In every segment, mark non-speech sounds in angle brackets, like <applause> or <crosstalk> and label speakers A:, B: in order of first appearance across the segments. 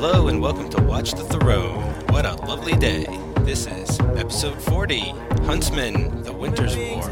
A: Hello and welcome to Watch the Throne. What a lovely day. This is episode 40 Huntsman, The Winter's War,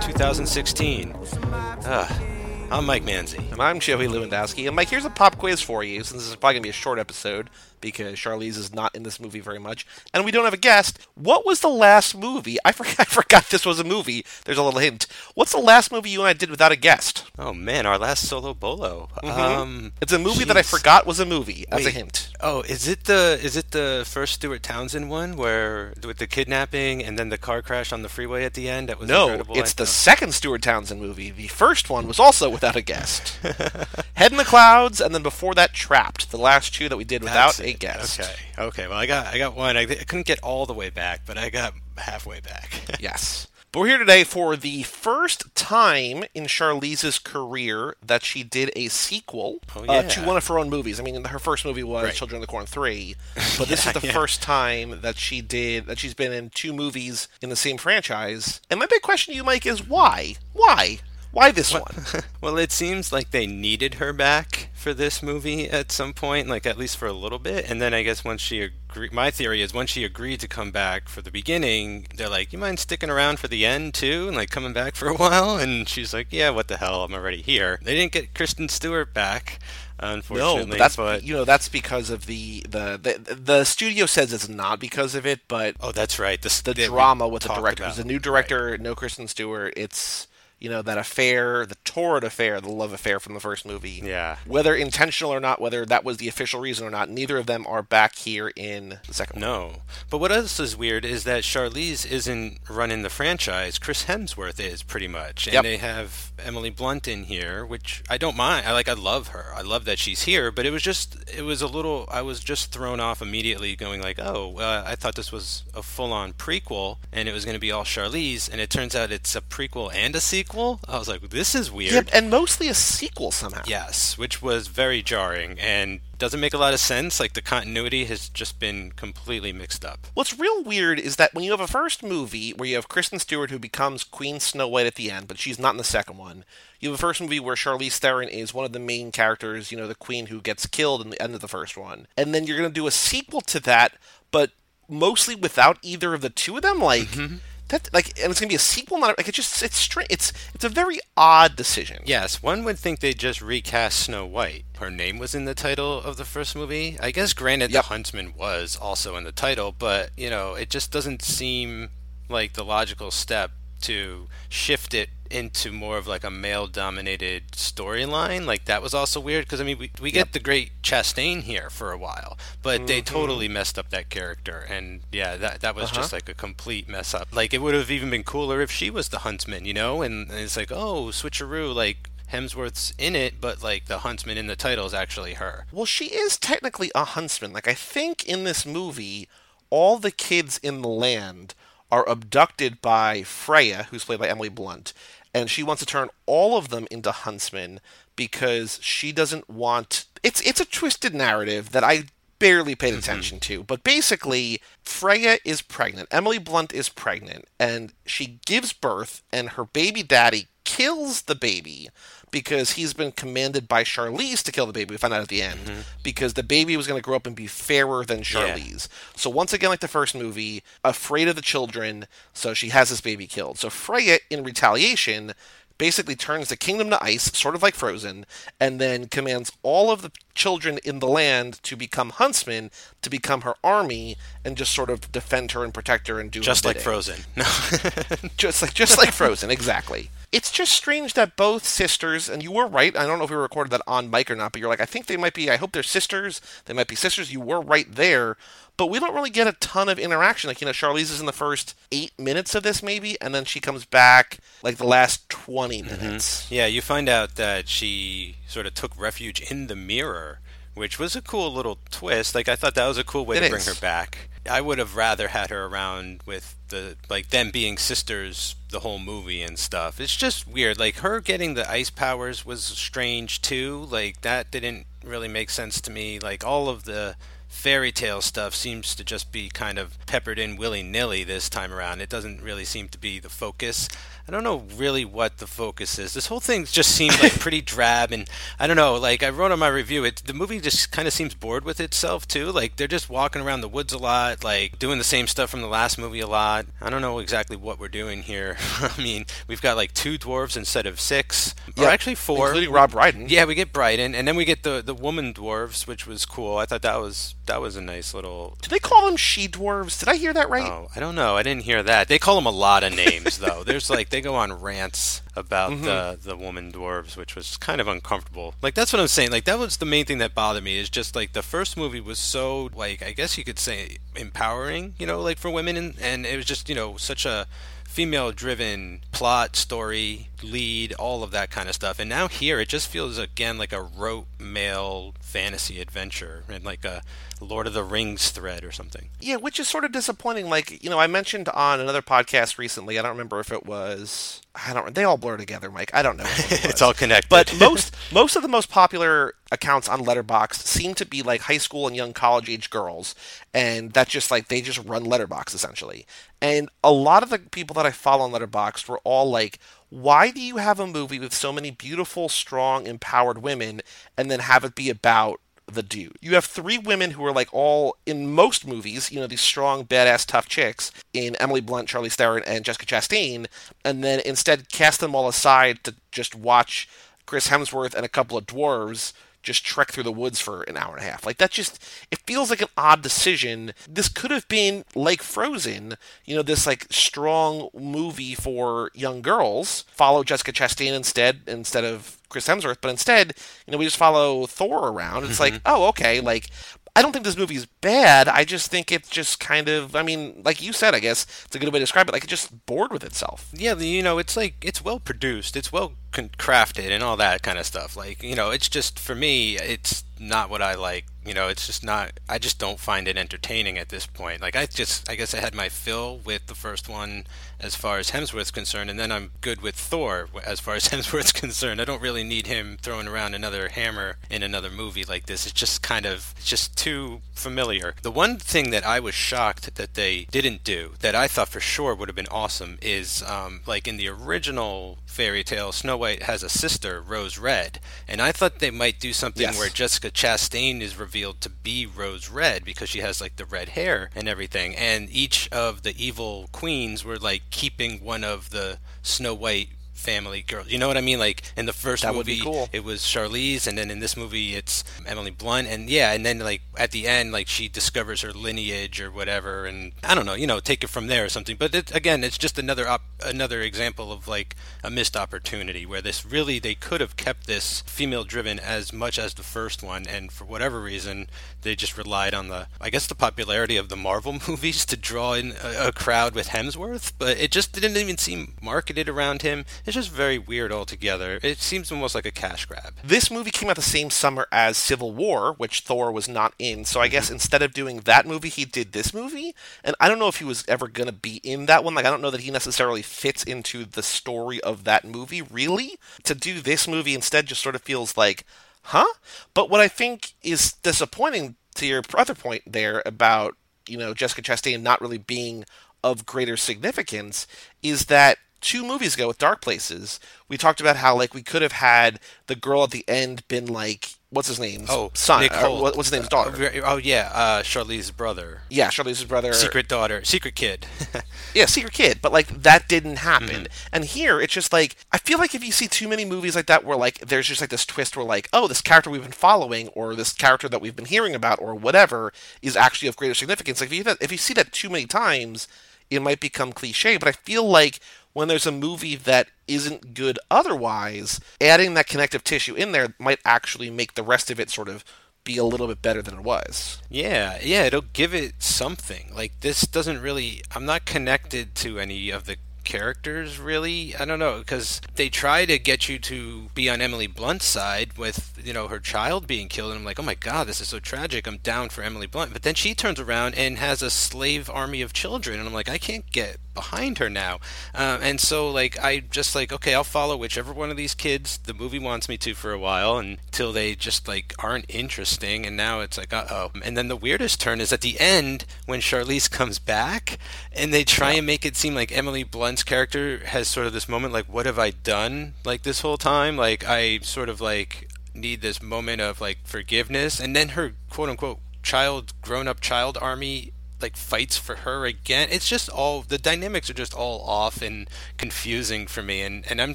A: 2016. Ah, I'm Mike Manzi.
B: And I'm Joey Lewandowski. And Mike, here's a pop quiz for you, since this is probably going to be a short episode because Charlize is not in this movie very much, and we don't have a guest. What was the last movie? I forgot, <laughs> I forgot this was a movie. There's a little hint. What's the last movie you and I did without a guest?
A: Oh man, our last solo bolo.
B: Mhm.
A: Um,
B: It's a movie that I forgot was a movie, as a hint.
A: Oh, is it the is it the first Stuart Townsend one where with the kidnapping and then the car crash on the freeway at the end? That was
B: No,
A: incredible.
B: it's
A: I-
B: the second Stuart Townsend movie. The first one was also without a guest. <laughs> Head in the Clouds, and then before that, Trapped. The last two that we did without a
A: Okay. Okay. Well, I got I got one. I, I couldn't get all the way back, but I got halfway back. <laughs>
B: Yes. But we're here today for the first time in Charlize's career that she did a sequel
A: Oh,
B: uh, to one of her own movies. I mean, her first movie was
A: Right.
B: Children of the Corn 3, <laughs> but this
A: Yeah,
B: is the
A: yeah.
B: first time that she did that she's been in two movies in the same franchise. And my big question to you, Mike, is why? Why? Why this one? <laughs>
A: well, it seems like they needed her back for this movie at some point, like at least for a little bit. And then I guess once she agreed, my theory is once she agreed to come back for the beginning, they're like, "You mind sticking around for the end too, and like coming back for a <laughs> while?" And she's like, "Yeah, what the hell? I'm already here." They didn't get Kristen Stewart back,
B: No,
A: unfortunately.
B: but that's
A: but
B: you know that's because of the, the the the studio says it's not because of it, but
A: oh, that's right. The,
B: the drama with the director.
A: about.
B: It's new director, no Kristen Stewart. It's you know that affair, the torrid affair, the love affair from the first movie.
A: Yeah.
B: Whether intentional or not, whether that was the official reason or not, neither of them are back here in the second one.
A: No. But what else is weird is that Charlize isn't running the franchise. Chris Hemsworth is pretty much. And
B: Yep.
A: they have Emily Blunt in here, which I don't mind. I like I love her. I love that she's here, but it was just it was a little I was just thrown off immediately going like, "Oh, uh, I thought this was a full-on prequel and it was going to be all Charlize and it turns out it's a prequel and a sequel." I was like, "This is weird."
B: Yeah, and mostly a sequel somehow.
A: Yes, which was very jarring and doesn't make a lot of sense. Like the continuity has just been completely mixed up.
B: What's real weird is that when you have a first movie where you have Kristen Stewart who becomes Queen Snow White at the end, but she's not in the second one. You have a first movie where Charlize Theron is one of the main characters, you know, the queen who gets killed in the end of the first one. And then you're going to do a sequel to that, but mostly without either of the two of them like mm-hmm. That like and it's going to be a sequel not a, like it just it's strange it's it's a very odd decision.
A: Yes, one would think they'd just recast Snow White. Her name was in the title of the first movie. I guess, granted,
B: Yep.
A: the Huntsman was also in the title, but you know, it just doesn't seem like the logical step to shift it into more of like a male-dominated storyline. Like that was also weird because I mean, we we get the great Chastain here for a while, but they mm-hmm. totally messed up that character, and yeah, that that was just uh-huh. like a complete mess up. Like it would have even been cooler if she was the huntsman, you know? And, and it's like, oh, switcheroo, like Hemsworth's in it, but like the huntsman in the title is actually her.
B: Well, she is technically a huntsman. Like I think in this movie, all the kids in the land are abducted by Freya, who's played by Emily Blunt, and she wants to turn all of them into huntsmen because she doesn't want. It's it's a twisted narrative that I barely paid mm-hmm. attention to, but basically Freya is pregnant. Emily Blunt is pregnant, and she gives birth, and her baby daddy kills the baby because he's been commanded by Charlize to kill the baby. We find out at the end mm-hmm. because the baby was going to grow up and be fairer than Charlize. So once again, like the first movie, afraid of the children, so she has this baby killed. So Freya, in retaliation, basically turns the kingdom to ice, sort of like Frozen, and then commands all of the children in the land to become huntsmen, to become her army, and just sort of defend her and protect her and do her
A: Just like. Frozen. No. <laughs>
B: just like just like Frozen, exactly. It's just strange that both sisters, and you were right. I don't know if we recorded that on mic or not, but you're like, I think they might be. I hope they're sisters. They might be sisters. You were right there, but we don't really get a ton of interaction. Like you know, Charlize is in the first eight minutes of this, maybe, and then she comes back like the last 20 mm-hmm. minutes.
A: yeah, you find out that she sort of took refuge in the mirror, which was a cool little twist. Like I thought that was a cool way
B: It
A: to bring her back. I would have rather had her around with the like them being sisters the whole movie and stuff. It's just weird. Like her getting the ice powers was strange too. Like that didn't really make sense to me. Like all of the fairy tale stuff seems to just be kind of peppered in willy nilly this time around. It doesn't really seem to be the focus. I don't know really what the focus is. This whole thing just seemed like pretty <laughs> drab, and I don't know. Like I wrote on my review, it the movie just kind of seems bored with itself too. Like they're just walking around the woods a lot, like doing the same stuff from the last movie a lot. I don't know exactly what we're doing here. <laughs> I mean, we've got like two dwarves instead of six, or actually four,
B: including Rob Brydon.
A: Yeah, we get Brydon, and then we get the the woman dwarves, which was cool. I thought that was that was a nice little.
B: Do they call them she dwarves? Did I hear that right?
A: Oh, I don't know. I didn't hear that. They call them a lot of names though. There's like they go on rants about mm-hmm. the the woman dwarves, which was kind of uncomfortable. Like that's what I'm saying. Like that was the main thing that bothered me is just like the first movie was so like I guess you could say empowering, you know, like for women, and, and it was just you know such a female driven plot, story, lead, all of that kind of stuff. And now here it just feels again like a rote male fantasy adventure and like a Lord of the Rings thread or something.
B: Yeah, which is sort of disappointing. Like, you know, I mentioned on another podcast recently, I don't remember if it was I don't. They all blur together, Mike. I don't know.
A: It <laughs> it's all connected.
B: But most <laughs> most of the most popular accounts on Letterboxd seem to be like high school and young college age girls, and that's just like they just run Letterboxd essentially. And a lot of the people that I follow on Letterboxd were all like, "Why do you have a movie with so many beautiful, strong, empowered women, and then have it be about the dude. You have three women who are like all in most movies, you know, these strong, badass, tough chicks in Emily Blunt, Charlize Theron, and Jessica Chastain, and then instead cast them all aside to just watch Chris Hemsworth and a couple of dwarves just trek through the woods for an hour and a half. Like that just it feels like an odd decision. This could have been like Frozen, you know, this like strong movie for young girls. Follow Jessica Chastain instead instead of Chris Hemsworth, but instead, you know, we just follow Thor around. It's mm-hmm. like, oh, okay, like I don't think this movie is bad. I just think it's just kind of, I mean, like you said, I guess it's a good way to describe it. Like it's just bored with itself.
A: Yeah, you know, it's like it's well produced, it's well crafted, and all that kind of stuff. Like you know, it's just for me, it's not what I like. You know, it's just not. I just don't find it entertaining at this point. Like I just, I guess I had my fill with the first one as far as Hemsworth's concerned, and then I'm good with Thor as far as <laughs> Hemsworth's concerned. I don't really need him throwing around another hammer in another movie like this. It's just kind of, it's just too familiar. The one thing that I was shocked that they didn't do that I thought for sure would have been awesome is um, like in the original fairy tale, Snow White has a sister, Rose Red, and I thought they might do something yes. where Jessica Chastain is revealed to be Rose Red because she has like the red hair and everything, and each of the evil queens were like keeping one of the Snow White family girl. You know what I mean? Like in the first
B: that
A: movie,
B: cool.
A: it was Charlize, and then in this movie, it's Emily Blunt, and yeah, and then like at the end, like she discovers her lineage or whatever, and I don't know, you know, take it from there or something. But it, again, it's just another op- another example of like a missed opportunity where this really they could have kept this female driven as much as the first one, and for whatever reason, they just relied on the I guess the popularity of the Marvel <laughs> movies to draw in a, a crowd with Hemsworth, but it just didn't even seem marketed around him. It's just very weird altogether. It seems almost like a cash grab.
B: This movie came out the same summer as Civil War, which Thor was not in. So I guess mm-hmm. instead of doing that movie, he did this movie. And I don't know if he was ever going to be in that one. Like, I don't know that he necessarily fits into the story of that movie, really. To do this movie instead just sort of feels like, huh? But what I think is disappointing to your other point there about, you know, Jessica Chastain not really being of greater significance is that two movies ago with Dark Places, we talked about how like we could have had the girl at the end been like what's his name?
A: Oh,
B: son.
A: Nick Hoult.
B: what's his name's daughter?
A: Uh, oh yeah, uh, Charlize's brother.
B: Yeah, Charlize's brother.
A: Secret daughter, secret kid. <laughs>
B: yeah, secret kid. But like that didn't happen. Mm-hmm. And here it's just like I feel like if you see too many movies like that, where like there's just like this twist where like oh this character we've been following or this character that we've been hearing about or whatever is actually of greater significance. Like if you if you see that too many times, it might become cliche. But I feel like when there's a movie that isn't good otherwise, adding that connective tissue in there might actually make the rest of it sort of be a little bit better than it was.
A: Yeah, yeah, it'll give it something. Like this doesn't really I'm not connected to any of the characters really? I don't know because they try to get you to be on emily blunt's side with you know her child being killed and i'm like oh my god this is so tragic. I'm down for emily blunt. But then she turns around and has a slave army of children and i'm like i can't get behind her now. Um, and so like I just like okay, I'll follow whichever one of these kids the movie wants me to for a while until they just like aren't interesting. And now it's like uh oh. And then the weirdest turn is at the end when Charlize comes back and they try and make it seem like Emily Blunt's character has sort of this moment like what have I done like this whole time? Like I sort of like need this moment of like forgiveness and then her quote unquote child grown up child army like fights for her again. It's just all the dynamics are just all off and confusing for me, and and I'm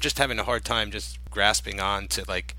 A: just having a hard time just grasping on to like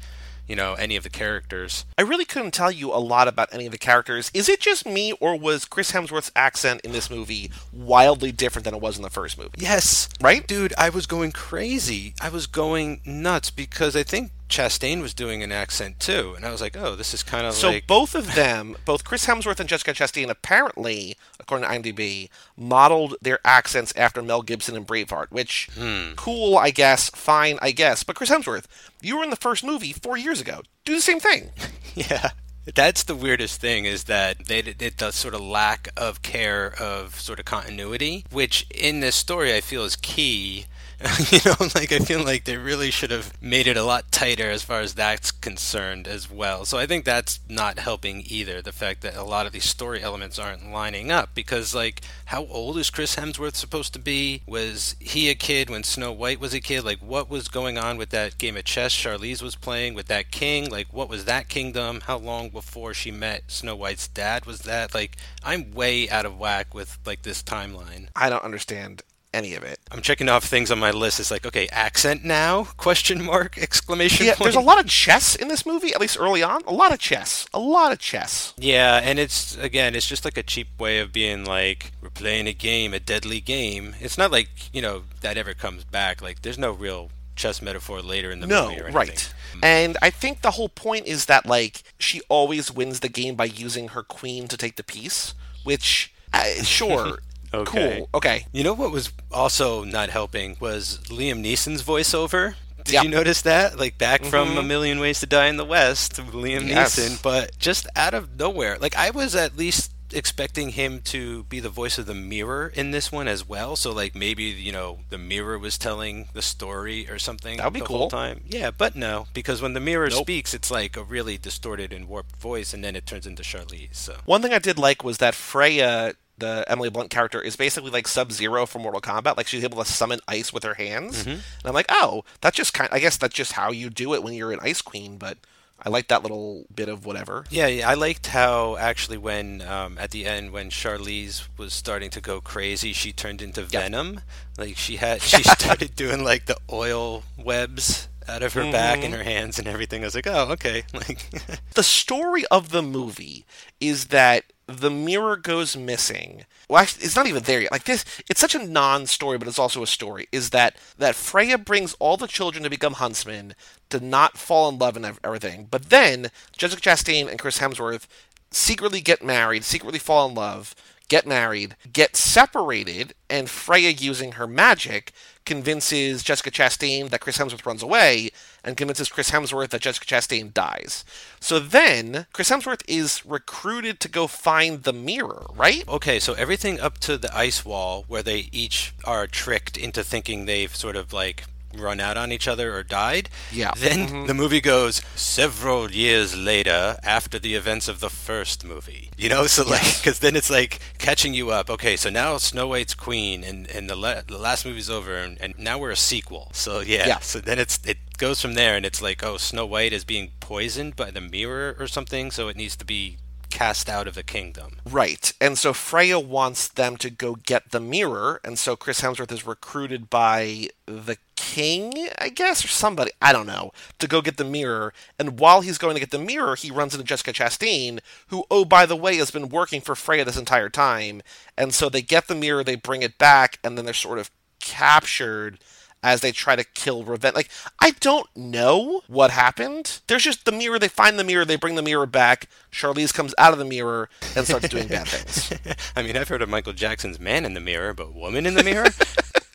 A: you know any of the characters.
B: I really couldn't tell you a lot about any of the characters. Is it just me, or was Chris Hemsworth's accent in this movie wildly different than it was in the first movie?
A: Yes,
B: right,
A: dude. I was going crazy. I was going nuts because I think Chastain was doing an accent too, and I was like, "Oh, this is kind of
B: so."
A: Like...
B: Both of them, both Chris Hemsworth and Jessica Chastain, apparently, according to IMDb, modeled their accents after Mel Gibson and Braveheart. Which,
A: hmm.
B: cool, I guess, fine, I guess. But Chris Hemsworth, you were in the first movie four years ago. Do the same thing. <laughs>
A: yeah. That's the weirdest thing is that they, it does sort of lack of care of sort of continuity, which in this story I feel is key <laughs> you know, like I feel like they really should have made it a lot tighter as far as that's concerned as well. So I think that's not helping either. The fact that a lot of these story elements aren't lining up because, like, how old is Chris Hemsworth supposed to be? Was he a kid when Snow White was a kid? Like, what was going on with that game of chess Charlize was playing with that king? Like, what was that kingdom? How long before she met Snow White's dad was that? Like, I'm way out of whack with like this timeline.
B: I don't understand any of it.
A: I'm checking off things on my list. It's like, okay, accent now? Question mark? <laughs> Exclamation
B: yeah,
A: point.
B: There's a lot of chess in this movie, at least early on. A lot of chess. A lot of chess.
A: Yeah, and it's again, it's just like a cheap way of being like, we're playing a game, a deadly game. It's not like you know that ever comes back. Like, there's no real chess metaphor later in the
B: no,
A: movie. No,
B: right. And I think the whole point is that like she always wins the game by using her queen to take the piece, which uh, sure <laughs>
A: Okay.
B: Cool. Okay.
A: You know what was also not helping was Liam Neeson's voiceover. Did yep. you notice that? Like back mm-hmm. from A Million Ways to Die in the West, Liam yes. Neeson, but just out of nowhere. Like I was at least expecting him to be the voice of the mirror in this one as well. So like maybe you know the mirror was telling the story or something.
B: That'd be cool.
A: Whole time. Yeah, but no, because when the mirror nope. speaks, it's like a really distorted and warped voice, and then it turns into Charlize. So
B: one thing I did like was that Freya the Emily Blunt character is basically like Sub Zero from Mortal Kombat. Like she's able to summon ice with her hands,
A: mm-hmm. and
B: I'm like, oh, that's just kind. I guess that's just how you do it when you're an Ice Queen. But I like that little bit of whatever.
A: Yeah, yeah I liked how actually when um, at the end when Charlize was starting to go crazy, she turned into Venom. Yep. Like she had, <laughs> she started doing like the oil webs out of her mm-hmm. back and her hands and everything. I was like, oh, okay. <laughs> Like
B: the story of the movie is that the mirror goes missing. Well, actually, it's not even there yet. Like this, it's such a non-story, but it's also a story. Is that that Freya brings all the children to become huntsmen to not fall in love and everything, but then Jessica Chastain and Chris Hemsworth secretly get married, secretly fall in love, get married, get separated, and Freya, using her magic, convinces Jessica Chastain that Chris Hemsworth runs away, and convinces Chris Hemsworth that Jessica Chastain dies. So then, Chris Hemsworth is recruited to go find the mirror, right?
A: Okay, so everything up to the ice wall, where they each are tricked into thinking they've sort of like run out on each other or died.
B: Yeah.
A: Then
B: mm-hmm.
A: the movie goes several years later after the events of the first movie. You know, so like because then it's like catching you up. Okay, so now Snow White's queen, and and the la- the last movie's over, and, and now we're a sequel. So yeah.
B: yeah.
A: So then it's it goes from there, and it's like oh Snow White is being poisoned by the mirror or something, so it needs to be cast out of the kingdom.
B: Right. And so Freya wants them to go get the mirror, and so Chris Hemsworth is recruited by the king, I guess, or somebody, I don't know, to go get the mirror. And while he's going to get the mirror, he runs into Jessica Chastain, who, oh, by the way, has been working for Freya this entire time. And so they get the mirror, they bring it back, and then they're sort of captured as they try to kill Ravenna. Like, I don't know what happened. There's just the mirror. They find the mirror. They bring the mirror back. Charlize comes out of the mirror and starts doing bad <laughs> things.
A: I mean, I've heard of Michael Jackson's Man in the Mirror, but Woman in the Mirror?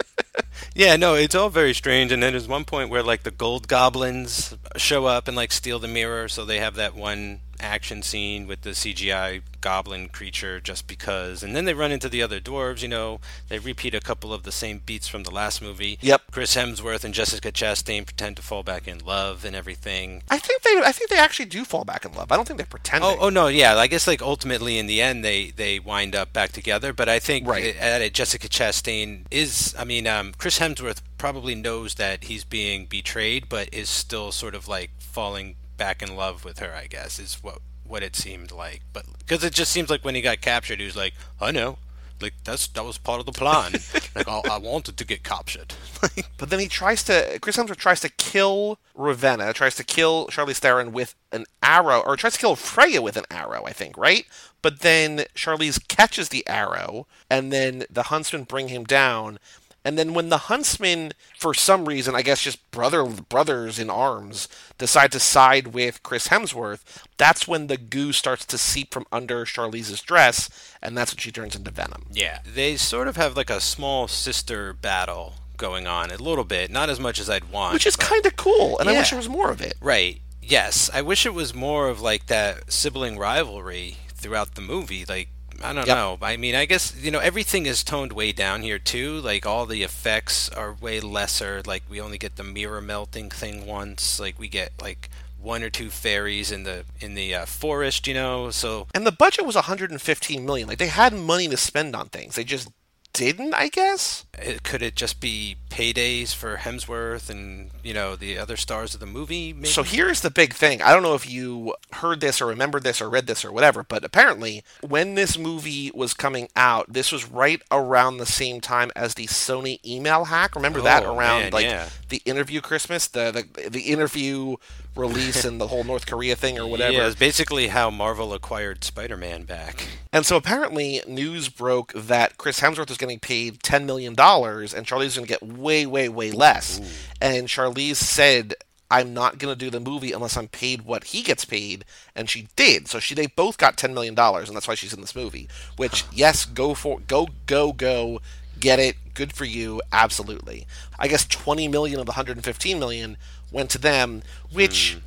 A: <laughs> yeah, no, it's all very strange. And then there's one point where, like, the gold goblins show up and, like, steal the mirror. So they have that one action scene with the CGI goblin creature just because. And then they run into the other dwarves, you know. They repeat a couple of the same beats from the last movie.
B: Yep.
A: Chris Hemsworth and Jessica Chastain pretend to fall back in love and everything.
B: I think they I think they actually do fall back in love. I don't think they're pretending.
A: Oh, oh no, yeah. I guess like ultimately in the end they they wind up back together. But I think
B: Right.
A: it, at it, Jessica Chastain is. I mean, um, Chris Hemsworth probably knows that he's being betrayed, but is still sort of like falling back in love with her. I guess is what what it seemed like. But because it just seems like when he got captured, he was like, I know. Like that's that was part of the plan. <laughs> like I, I wanted to get captured. <laughs>
B: But then he tries to Chris Hemsworth tries to kill Ravenna, tries to kill Charlize Theron with an arrow, or tries to kill Freya with an arrow, I think, right? But then Charlize catches the arrow, and then the huntsmen bring him down. And then when the huntsmen, for some reason, I guess just brother brothers in arms, decide to side with Chris Hemsworth, that's when the goo starts to seep from under Charlize's dress, and that's when she turns into Venom.
A: Yeah, they sort of have like a small sister battle going on a little bit, not as much as I'd want.
B: Which is kind of cool, and I wish there was more of it.
A: right. Yes, I wish it was more of like that sibling rivalry throughout the movie. Like I don't
B: Yep.
A: know. I mean, I guess you know everything is toned way down here too. Like all the effects are way lesser. Like we only get the mirror melting thing once. Like we get like one or two fairies in the in the uh, forest. You know, so
B: And the budget was 115 million. Like they had money to spend on things. They just didn't, I guess.
A: it, could it just be paydays for Hemsworth and you know the other stars of the movie? Maybe?
B: So here's the big thing. I don't know if you heard this or remembered this or read this or whatever, but apparently when this movie was coming out, this was right around the same time as the Sony email hack. Remember that
A: Oh,
B: around
A: man,
B: like
A: yeah.
B: the interview Christmas, the the, the interview release and the whole North Korea thing or whatever.
A: Yeah, it's basically how Marvel acquired Spider-Man back.
B: And so apparently, news broke that Chris Hemsworth was getting paid $10 million and Charlize was going to get way, way, way less. And Charlize said, I'm not going to do the movie unless I'm paid what he gets paid. And she did. So she they both got $10 million, and that's why she's in this movie. Which, yes, go for Go, go, go. Get it. Good for you. Absolutely. I guess 20 million of the 115 million went to them, which. Hmm.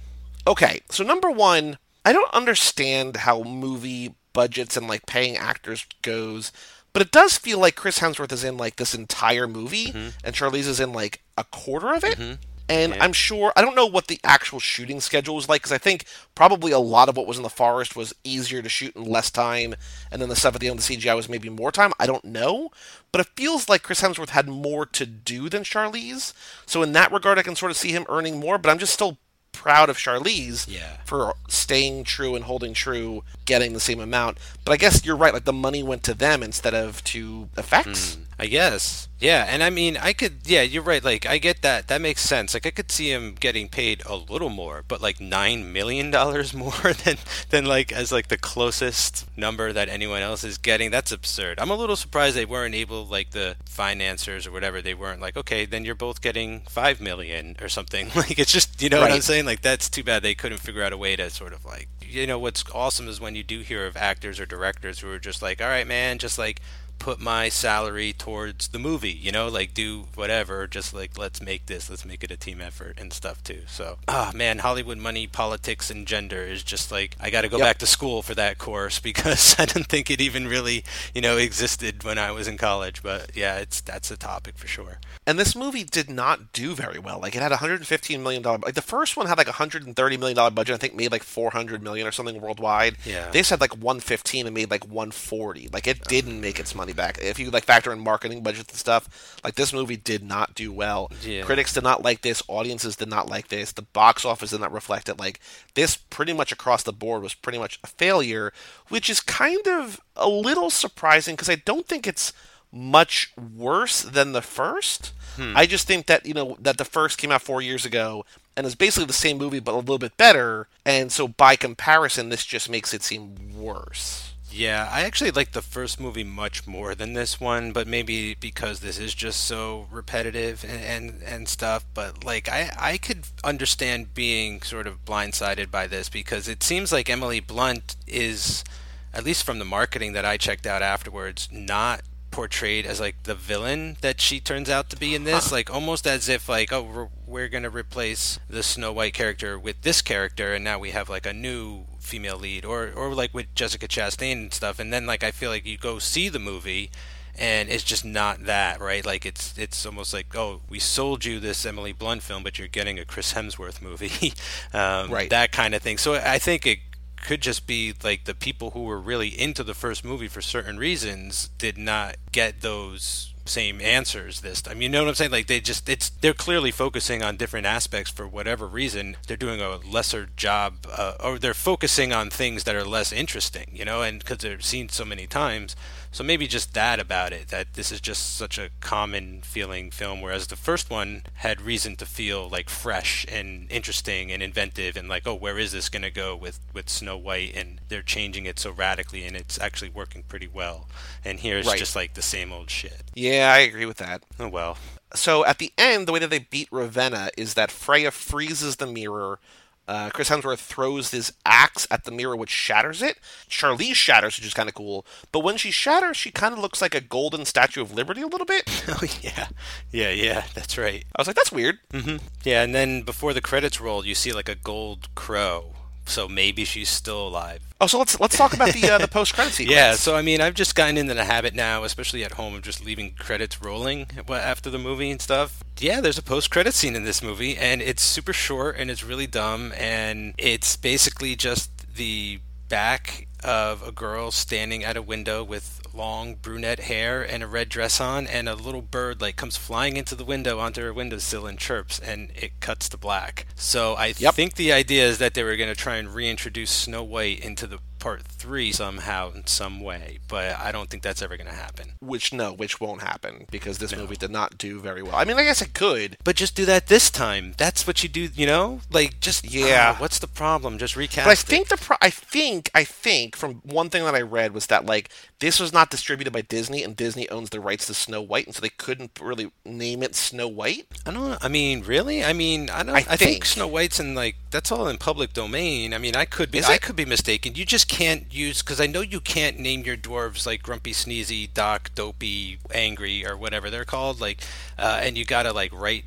B: Okay, so number one, I don't understand how movie budgets and like paying actors goes, but it does feel like Chris Hemsworth is in like this entire movie, mm-hmm. and Charlize is in like a quarter of it. Mm-hmm. And I'm sure I don't know what the actual shooting schedule was like because I think probably a lot of what was in the forest was easier to shoot in less time, and then the stuff at the end of the CGI was maybe more time. I don't know, but it feels like Chris Hemsworth had more to do than Charlize. So in that regard, I can sort of see him earning more. But I'm just still proud of Charlize
A: Yeah.
B: for staying true and holding true, getting the same amount. But I guess you're right. Like the money went to them instead of to effects.
A: Hmm, I guess. Yeah, and I mean, I could. Yeah, you're right. Like, I get that. That makes sense. Like, I could see him getting paid a little more, but like nine million dollars <laughs> more than than like as like the closest number that anyone else is getting. That's absurd. I'm a little surprised they weren't able, like the financiers or whatever, they weren't like, okay, then you're both getting five million or something. <laughs> Like, it's just, you know what I'm saying? Like, that's too bad they couldn't figure out a way to sort of like, you know, what's awesome is when you do hear of actors or directors who are just like, all right, man, just like put my salary towards the movie, you know, like do whatever, just like let's make this, let's make it a team effort and stuff too. So, ah, man, Hollywood money, politics, and gender is just like I got to go
B: Yep.
A: back to school for that course <laughs> because I didn't think it even really, you know, existed when I was in college. But yeah, it's that's a topic for sure.
B: And this movie did not do very well. Like it had 115 million dollar. Like the first one had like 130 million dollar budget. I think made like 400 million or something worldwide.
A: Yeah.
B: This had like 115 and made like 140. Like it didn't make its money back. If you like factor in marketing budgets and stuff, like this movie did not do well.
A: Yeah.
B: Critics did not like this. Audiences did not like this. The box office did not reflect it. Like this, pretty much across the board, was pretty much a failure, which is kind of a little surprising because I don't think it's much worse than the first. Hmm. I just think that you know that the first came out four years ago and is basically the same movie but a little bit better, and so by comparison, this just makes it seem worse.
A: Yeah, I actually like the first movie much more than this one, but maybe because this is just so repetitive and and, and stuff. But like, I I could understand being sort of blindsided by this because it seems like Emily Blunt is, at least from the marketing that I checked out afterwards, not portrayed as like the villain that she turns out to be in this like almost as if like oh we're, we're gonna replace the snow white character with this character and now we have like a new female lead, or or like with Jessica Chastain and stuff. And then like I feel like you go see the movie, and it's just not that right. Like it's it's almost like oh we sold you this Emily Blunt film, but you're getting a Chris Hemsworth movie, <laughs> um,
B: Right.
A: That kind of thing. So I think it could just be like the people who were really into the first movie for certain reasons did not get those same answers this time. You know what I'm saying? Like they just it's they're clearly focusing on different aspects for whatever reason. They're doing a lesser job uh, or they're focusing on things that are less interesting, you know, and cuz they're seen so many times. So maybe just that about it that this is just such a common feeling film whereas the first one had reason to feel like fresh and interesting and inventive and like oh where is this going to go with with Snow White and they're changing it so radically and it's actually working pretty well. And here it's
B: Right.
A: just like the same old shit.
B: Yeah, I agree with that.
A: Oh well.
B: So at the end, the way that they beat Ravenna is that Freya freezes the mirror. Uh, Chris Hemsworth throws this axe at the mirror, which shatters it. Charlize shatters, which is kind of cool. But when she shatters, she kind of looks like a golden Statue of Liberty a little bit. <laughs>
A: Oh yeah, yeah, yeah. That's right.
B: I was like, that's weird.
A: Yeah, and then before the credits roll, you see like a gold crow. So maybe she's still alive.
B: Oh, so let's let's talk about the uh, the <laughs> post credit sequence.
A: Yeah, so I mean, I've just gotten into the habit now, especially at home, of just leaving credits rolling after the movie and stuff. Yeah, there's a post-credit scene in this movie, and it's super short and it's really dumb, and it's basically just the back of a girl standing at a window with long brunette hair and a red dress on, and a little bird like comes flying into the window onto her windowsill and chirps, and it cuts to black. So I
B: Yep.
A: think the idea is that they were going to try and reintroduce Snow White into the part three somehow in some way, but I don't think that's ever going to happen.
B: Which no, which won't happen because this movie did not do very well. I mean, I guess it could.
A: But just do that this time. That's what you do, you know? Like just
B: Yeah.
A: ah, what's the problem? Just recast.
B: But I
A: it.
B: think the pro- I think I think from one thing that I read was that like this was not distributed by Disney and Disney owns the rights to Snow White and so they couldn't really name it Snow White.
A: I don't. I mean, really? I mean, I don't.
B: I
A: I, think.
B: think.
A: Snow White's in like that's all in public domain. I mean, I could be.
B: Is
A: I
B: it?
A: could be mistaken. You just can't use because I know you can't name your dwarves like Grumpy, Sneezy, Doc, Dopey, Angry, or whatever they're called. Like, uh, and you gotta like write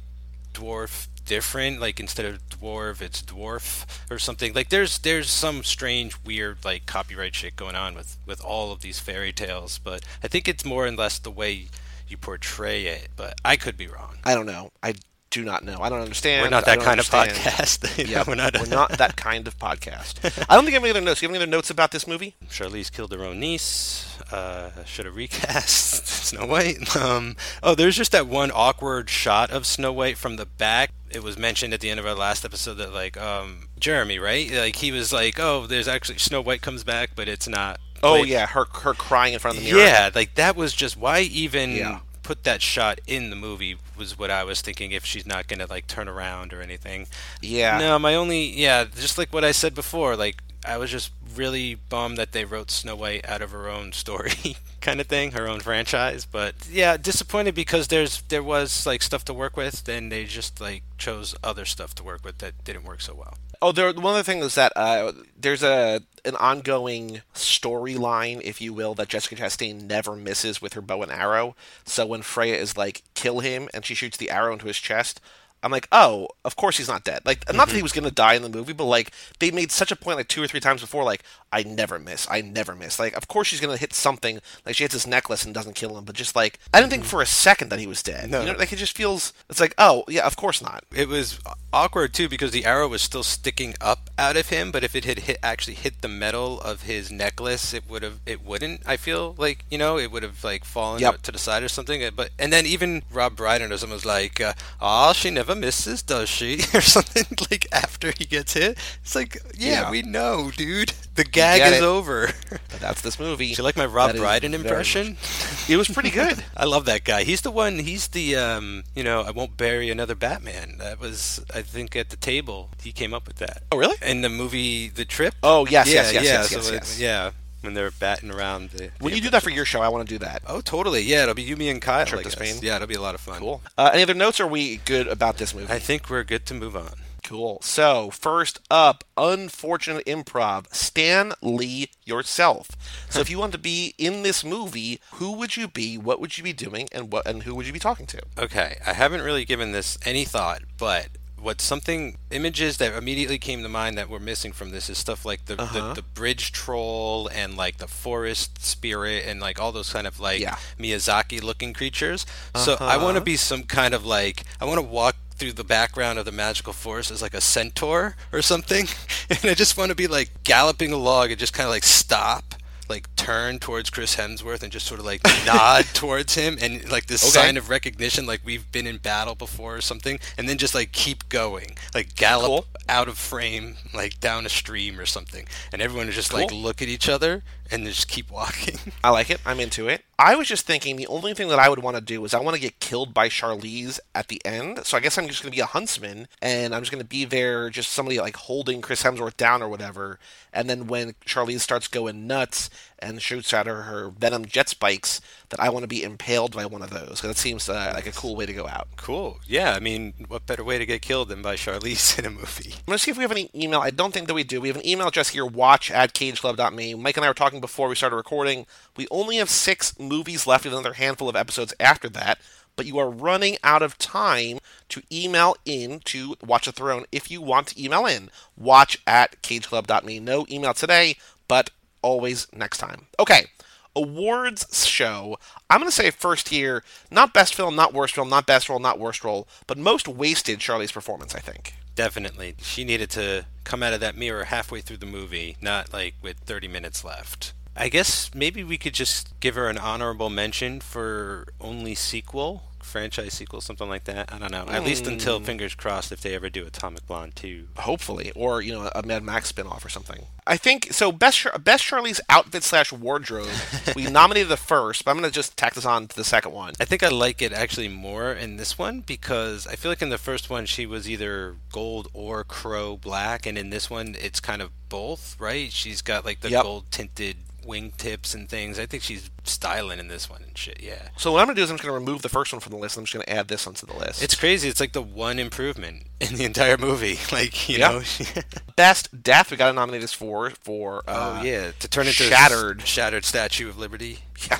A: dwarf different like instead of dwarf it's dwarf or something like there's there's some strange weird like copyright shit going on with with all of these fairy tales but i think it's more and less the way you portray it but i could be wrong
B: I don't know. I do not know. I don't understand.
A: we're not that kind of podcast. <laughs>
B: Yeah,
A: we're not.
B: we're not that <laughs> kind of podcast. I don't think I have any other notes. Do you have any other notes about this movie?
A: Charlize killed her own niece. Uh, should have recast <laughs> Snow White. Um, oh, there's just that one awkward shot of Snow White from the back. It was mentioned at the end of our last episode that like um, Jeremy, right? Like he was like, "Oh, there's actually Snow White comes back, but it's not."
B: Oh
A: like-
B: yeah, her her crying in front of the mirror.
A: yeah. Like that was just why even
B: Yeah.
A: Put that shot in the movie was what I was thinking. If she's not gonna like turn around or anything.
B: Yeah.
A: No, my only yeah, just like what I said before, like I was just really bummed that they wrote Snow White out of her own story <laughs> kind of thing, her own franchise. But yeah, disappointed because there's there was like stuff to work with, then they just like chose other stuff to work with that didn't work so well.
B: Oh, there. One other thing is that uh, there's a an ongoing storyline, if you will, that Jessica Chastain never misses with her bow and arrow. So when Freya is like, "Kill him," and she shoots the arrow into his chest, I'm like, "Oh, of course he's not dead." Like, not that he was gonna die in the movie, but like they made such a point like two or three times before, like, "I never miss, I never miss." Like, of course she's gonna hit something. Like she hits his necklace and doesn't kill him, but just like I didn't think for a second that he was dead.
A: No.
B: You know, like it just feels. It's like, oh yeah, of course not.
A: It was awkward too because the arrow was still sticking up out of him, but if it had hit actually hit the metal of his necklace, it would have it wouldn't. I feel like you know it would have like fallen
B: Yep.
A: to the side or something. But and then even Rob Brydon or someone was like, uh, "Oh, she never misses, does she?" <laughs> or something like after he gets hit. It's like, yeah,
B: Yeah.
A: we know, dude. The gag is
B: it.
A: over.
B: But that's this movie.
A: Do you like my Rob Brydon impression? <laughs>
B: It was pretty good. <laughs>
A: I love that guy. He's the one. He's the um. You know, I won't bury another Batman. That was, I think, at the table. He came up with that.
B: Oh, really?
A: In the movie The Trip.
B: Oh, yes,
A: yeah,
B: yes, yes, yes,
A: so
B: yes,
A: it-
B: yes.
A: yeah. When they're batting around the.
B: When you do that for your show, I want to do that.
A: Oh, totally. Yeah, it'll be you, me, and Kyle.
B: Trip
A: I
B: to
A: guess.
B: Spain.
A: Yeah, it'll be a lot of fun.
B: Cool. Uh, any other notes? Or are we good about this movie?
A: I think we're good to move on.
B: Cool. So, first up, unfortunate improv. Stan Lee yourself. So, if you want to be in this movie, who would you be? What would you be doing? And what? And who would you be talking to?
A: Okay, I haven't really given this any thought, but what something images that immediately came to mind that were missing from this is stuff like the,
B: Uh-huh.
A: the, the bridge troll and like the forest spirit and like all those kind of like
B: Yeah.
A: Miyazaki looking creatures. So I want to
B: Uh-huh.
A: be some kind of like I want to walk through the background of the magical forest as like a centaur or something, <laughs> and I just want to be like galloping along and just kind of like stop. Like turn towards Chris Hemsworth and just sort of like <laughs> nod towards him and like this
B: Okay.
A: sign of recognition, like we've been in battle before or something, and then just like keep going, like gallop
B: Cool.
A: out of frame, like down a stream or something, and everyone just like look at each other and just keep walking. <laughs>
B: I like it. I'm into it. I was just thinking the only thing that I would want to do is I want to get killed by Charlize at the end. So I guess I'm just going to be a huntsman and I'm just going to be there, just somebody like holding Chris Hemsworth down or whatever. And then when Charlize starts going nuts and shoots at her her venom jet spikes, that I want to be impaled by one of those. 'cause That seems uh, like a cool way to go out.
A: Cool. Yeah, I mean, what better way to get killed than by Charlize <laughs> in a movie?
B: I'm going to see if we have any email. I don't think that we do. We have an email address here, watch at cageclub.me. Mike and I were talking before we started recording. We only have six movies left, with another handful of episodes after that. But you are running out of time to email in to Watch the Throne if you want to email in. Watch at cageclub.me. No email today, but always next time. Okay. Awards show. I'm going to say first here, not best film, not worst film, not best role, not worst role, but most wasted Charlize performance, I think.
A: Definitely. She needed to come out of that mirror halfway through the movie, not like with 30 minutes left. I guess maybe we could just give her an honorable mention for only sequel, franchise sequel, something like that. I don't know. At least until hmm. fingers crossed if they ever do Atomic Blonde 2.
B: hopefully, or you know, a Mad Max spinoff or something. I think so. Best best Charlize outfit slash wardrobe. <laughs> we nominated the first, but I'm gonna just tack this on to the second one.
A: I think I like it actually more in this one because I feel like in the first one she was either gold or crow black, and in this one it's kind of both, right? She's got like the
B: Yep.
A: gold tinted wingtips and things. I think she's styling in this one and shit. Yeah,
B: So what I'm gonna do is I'm just gonna remove the first one from the list. I'm just gonna add this onto the list.
A: it's crazy. It's like the one improvement <laughs> in the entire movie. <laughs> Like you
B: Yeah.
A: know. <laughs>
B: best death. We got to nominate this for for uh,
A: oh yeah, to turn into
B: Shattered.
A: shattered Statue of Liberty.
B: yeah,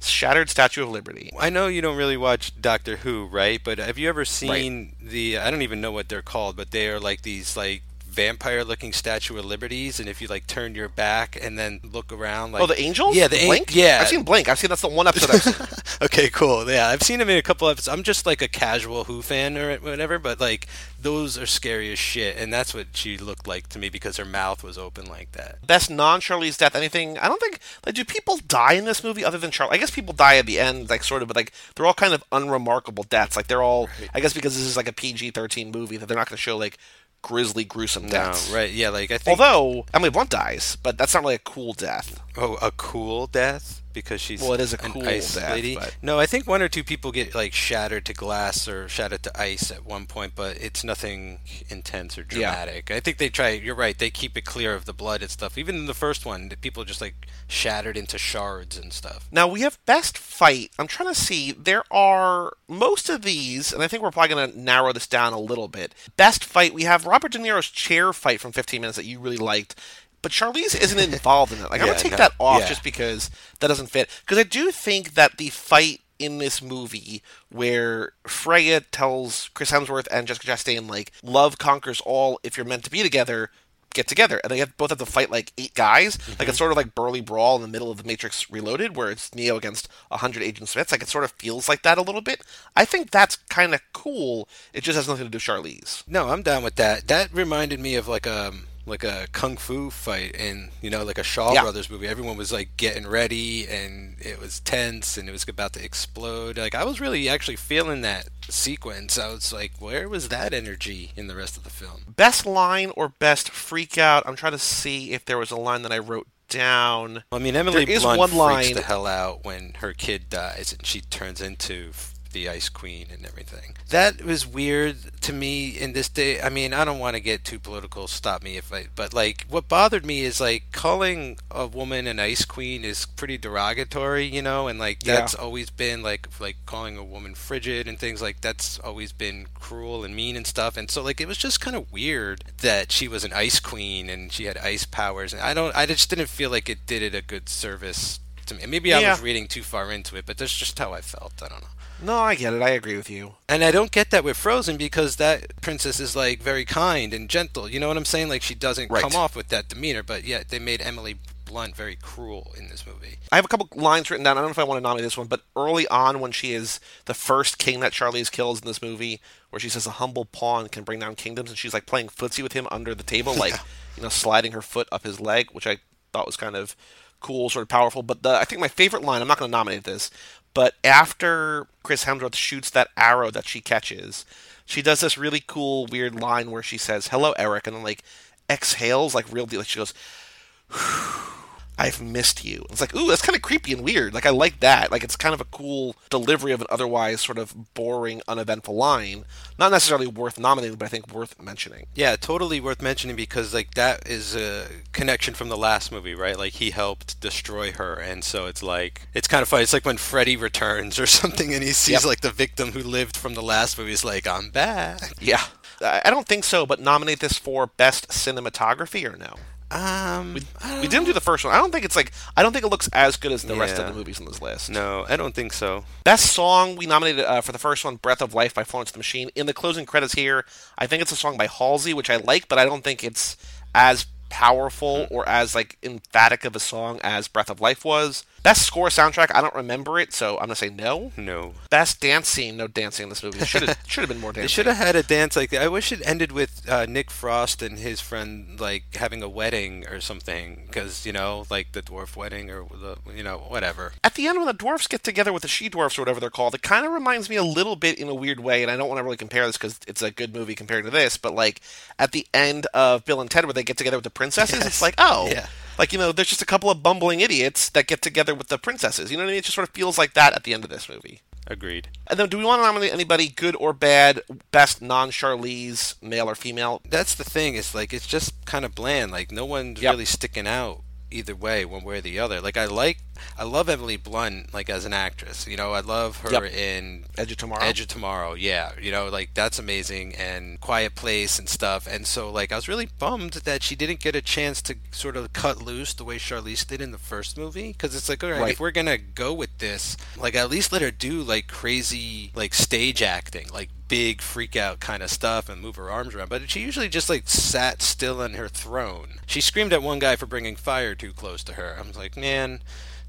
B: Shattered Statue of Liberty.
A: I know you don't really watch Doctor Who, right? But have you ever seen the? I don't even know what they're called, but they are like these like vampire-looking Statue of Liberties, and if you like turn your back and then look around, oh, like
B: oh, the angels.
A: yeah, the
B: Blink.
A: yeah.
B: I've seen Blink. I've seen that's the one episode. I've seen. <laughs>
A: okay, cool. Yeah, I've seen him in a couple episodes. I'm just like a casual Who fan or whatever, but like those are scary as shit, and that's what she looked like to me because her mouth was open like that.
B: Best non Charlize death. Anything? I don't think. Like, do people die in this movie other than Charlie? I guess people die at the end, like sort of, but like they're all kind of unremarkable deaths. Like they're all. I guess because this is like a PG-13 movie, that they're not going to show like grisly, gruesome deaths.
A: No, right? Yeah, like I think.
B: Although Emily Blunt dies, but that's not really a cool death.
A: Oh, a cool death because she's
B: Well, it is a cool
A: ice
B: death,
A: lady.
B: but-
A: No, I think one or two people get like shattered to glass or shattered to ice at one point, but it's nothing intense or
B: Yeah.
A: dramatic. I think they try. You're right. They keep it clear of the blood and stuff. Even in the first one, the people just like shattered into shards and stuff.
B: Now we have best fight. I'm trying to see. There are most of these, and I think we're probably going to narrow this down a little bit. Best fight. We have Robert De Niro's chair fight from 15 minutes that you really liked, but Charlize isn't involved in it. Like I'm gonna take
A: no,
B: that off
A: yeah.
B: just because that doesn't fit. Because I do think that the fight in this movie where Freya tells Chris Hemsworth and Jessica Chastain like love conquers all. If you're meant to be together get together. And they have, both have to fight like eight guys. Like it's mhm. sort of like burly brawl in the middle of the matrix reloaded where it's neo against 100 agent smiths. Like it sort of feels like that a little bit. I think that's kind of cool. It just has nothing to do with charlize.
A: No, I'm down with that. That reminded me of like a like a kung fu fight in you know like a Shaw
B: Yeah.
A: Brothers movie. Everyone was like getting ready and it was tense and it was about to explode. Like I was really actually feeling that sequence. I was like, where was that energy in the rest of the film?
B: best line or best freak out i'm trying to see if there was a line that i wrote down
A: Well, I mean, Emily
B: There is
A: Blunt
B: one
A: freaks
B: line-
A: the hell out when her kid dies and she turns into the Ice Queen and everything. That was weird to me in this day. I mean, I don't want to get too political. Stop me if I. But like, what bothered me is like calling a woman an Ice Queen is pretty derogatory, you know, and like
B: Yeah.
A: that's always been like like calling a woman frigid and things like that's always been cruel and mean and stuff. And so like it was just kind of weird that she was an Ice Queen and she had ice powers. And I don't. I just didn't feel like it did it a good service to me. Maybe I
B: Yeah.
A: was reading too far into it, but that's just how I felt. I don't know.
B: No, I get it. I agree with you.
A: And I don't get that with Frozen because that princess is like very kind and gentle. You know what I'm saying? Like she doesn't
B: Right.
A: come off with that demeanor, but yet they made Emily Blunt very cruel in this movie.
B: I have a couple lines written down. I don't know if I want to nominate this one, but early on when she is the first king that Charlize kills in this movie, where she says a humble pawn can bring down kingdoms, and she's like playing footsie with him under the table, like <laughs> you know, sliding her foot up his leg, which I thought was kind of cool, sort of powerful. But the, I think my favorite line, I'm not going to nominate this, but after Chris Hemsworth shoots that arrow that she catches, she does this really cool, weird line where she says, "Hello, Eric," and then like exhales like real deal. Like she goes, <sighs> I've missed you. It's like, ooh, that's kind of creepy and weird. Like, I like that. Like, it's kind of a cool delivery of an otherwise sort of boring, uneventful line. Not necessarily worth nominating, but I think worth mentioning.
A: Yeah, totally worth mentioning because like that is a connection from the last movie, right? Like he helped destroy her, and so it's like it's kind of funny. It's like when Freddy returns or <laughs> something, and he sees
B: Yep.
A: like the victim who lived from the last movie. He's like, I'm back.
B: Yeah. I I don't think so, but nominate this for best cinematography or no?
A: Um,
B: We didn't do the first one. I don't think it's like, I don't think it looks as good as the rest of the movies on this list.
A: no, I don't think so.
B: Best song, we nominated uh, for the first one, Breath of Life by Florence the Machine. In the closing credits here, I think it's a song by Halsey, which I like, but I don't think it's as powerful or as like emphatic of a song as Breath of Life was. Best score soundtrack, I don't remember it, so I'm gonna say no.
A: No.
B: Best dance scene, no dancing in this movie. Should have <laughs> should have been more
A: They
B: dancing.
A: should have had a dance like that. I wish it ended with uh, Nick Frost and his friend like having a wedding or something, because you know, like the dwarf wedding or the you know whatever.
B: At the end, when the dwarfs get together with the she dwarfs or whatever they're called, it kind of reminds me a little bit in a weird way. And I don't want to really compare this because it's a good movie compared to this. But like at the end of Bill and Ted, where they get together with the princesses,
A: Yes.
B: it's like, oh,
A: Yeah.
B: like you know, there's just a couple of bumbling idiots that get together with the princesses. You know what I mean? It just sort of feels like that at the end of this movie.
A: Agreed.
B: And then, do we want to nominate anybody good or bad, best non-Charlize, male or female?
A: That's the thing. It's like it's just kind of bland. Like no one's
B: Yep.
A: really sticking out either way, one way or the other. Like I like, I love Emily Blunt like as an actress. You know, I love her
B: Yep.
A: in
B: Edge of Tomorrow.
A: Edge of Tomorrow, yeah, you know, like that's amazing, and Quiet Place and stuff. And so, like, I was really bummed that she didn't get a chance to sort of cut loose the way Charlize did in the first movie. Because it's like, all right,
B: Right.
A: if we're gonna go with this, like, at least let her do like crazy, like stage acting, like big freak out kind of stuff, and move her arms around. But she usually just like sat still on her throne. She screamed at one guy for bringing fire too close to her. I was like, man.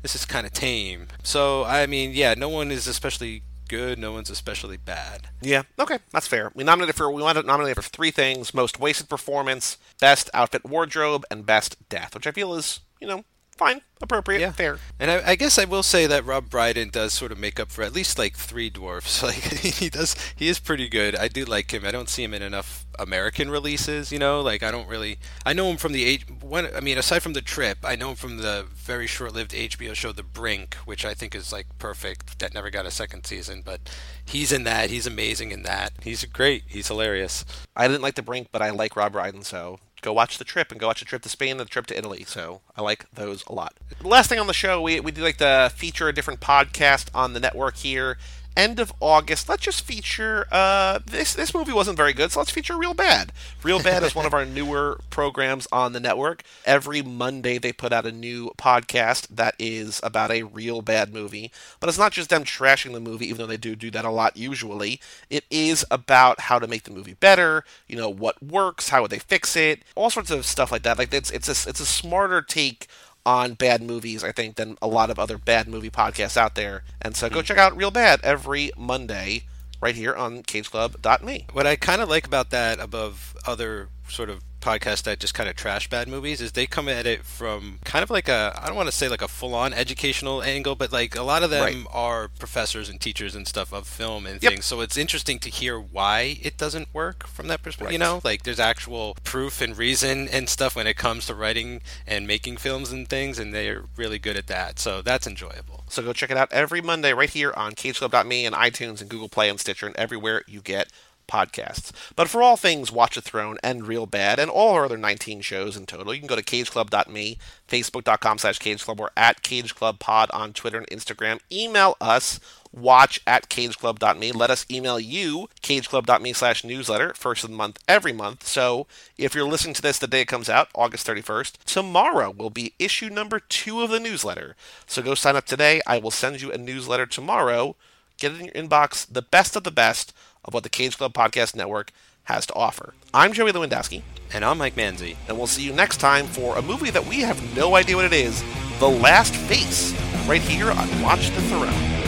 A: This is kind of tame. So, I mean, yeah, no one is especially good. No one's especially bad.
B: Yeah, okay, that's fair. We nominated for we wanted to nominate for three things: most wasted performance, best outfit wardrobe, and best death, which I feel is you know fine, appropriate,
A: Yeah.
B: fair.
A: And I, I guess I will say that Rob Brydon does sort of make up for at least like three dwarfs. <laughs> Like he does, he is pretty good. I do like him. I don't see him in enough American releases. You know, like I don't really. I know him from the H. One, I mean, aside from the trip, I know him from the very short-lived HBO show The Brink, which I think is like perfect. That never got a second season, but he's in that. He's amazing in that. He's great. He's hilarious.
B: I didn't like the Brink, but I like Rob Brydon, so go watch the trip and go watch the trip to Spain and the trip to Italy. So I like those a lot. Last thing on the show, we we do like to feature a different podcast on the network here. End of August, let's just feature. Uh, this this movie wasn't very good, so let's feature Real Bad. Real Bad is one of our <laughs> newer programs on the network. Every Monday they put out a new podcast that is about a real bad movie, but it's not just them trashing the movie, even though they do do that a lot usually. It is about how to make the movie better. You know what works, how would they fix it, all sorts of stuff like that. Like it's it's a it's a smarter take on bad movies, I think, than a lot of other bad movie podcasts out there. And so go mm-hmm. check out Real Bad every Monday right here on CageClub.me.
A: What I kind of like about that, above other sort of podcasts that just kind of trash bad movies, is they come at it from kind of like a I don't want to say like a full on educational angle, but like a lot of them
B: Right.
A: are professors and teachers and stuff of film and
B: Yep.
A: things. So it's interesting to hear why it doesn't work from that perspective. You know, like there's actual proof and reason and stuff when it comes to writing and making films and things, and they're really good at that. So that's enjoyable.
B: So go check it out every Monday right here on CageClub.me and iTunes and Google Play and Stitcher and everywhere you get podcasts. But for all things Watch a Throne and Real Bad and all our other 19 shows in total, you can go to cageclub.me, facebook.com slash cageclub, or at cageclubpod on Twitter and Instagram. Email us, watch at cageclub.me. Let us email you, cageclub.me slash newsletter, first of the month every month. So if you're listening to this the day it comes out, August 31st, tomorrow will be issue number two of the newsletter. So go sign up today. I will send you a newsletter tomorrow get it in your inbox the best of the best of what the Cage Club Podcast Network has to offer. I'm Joey Lewandowski.
A: And I'm Mike Manzi.
B: And we'll see you next time for a movie that we have no idea what it is The Last Face, right here on Watch the Throne.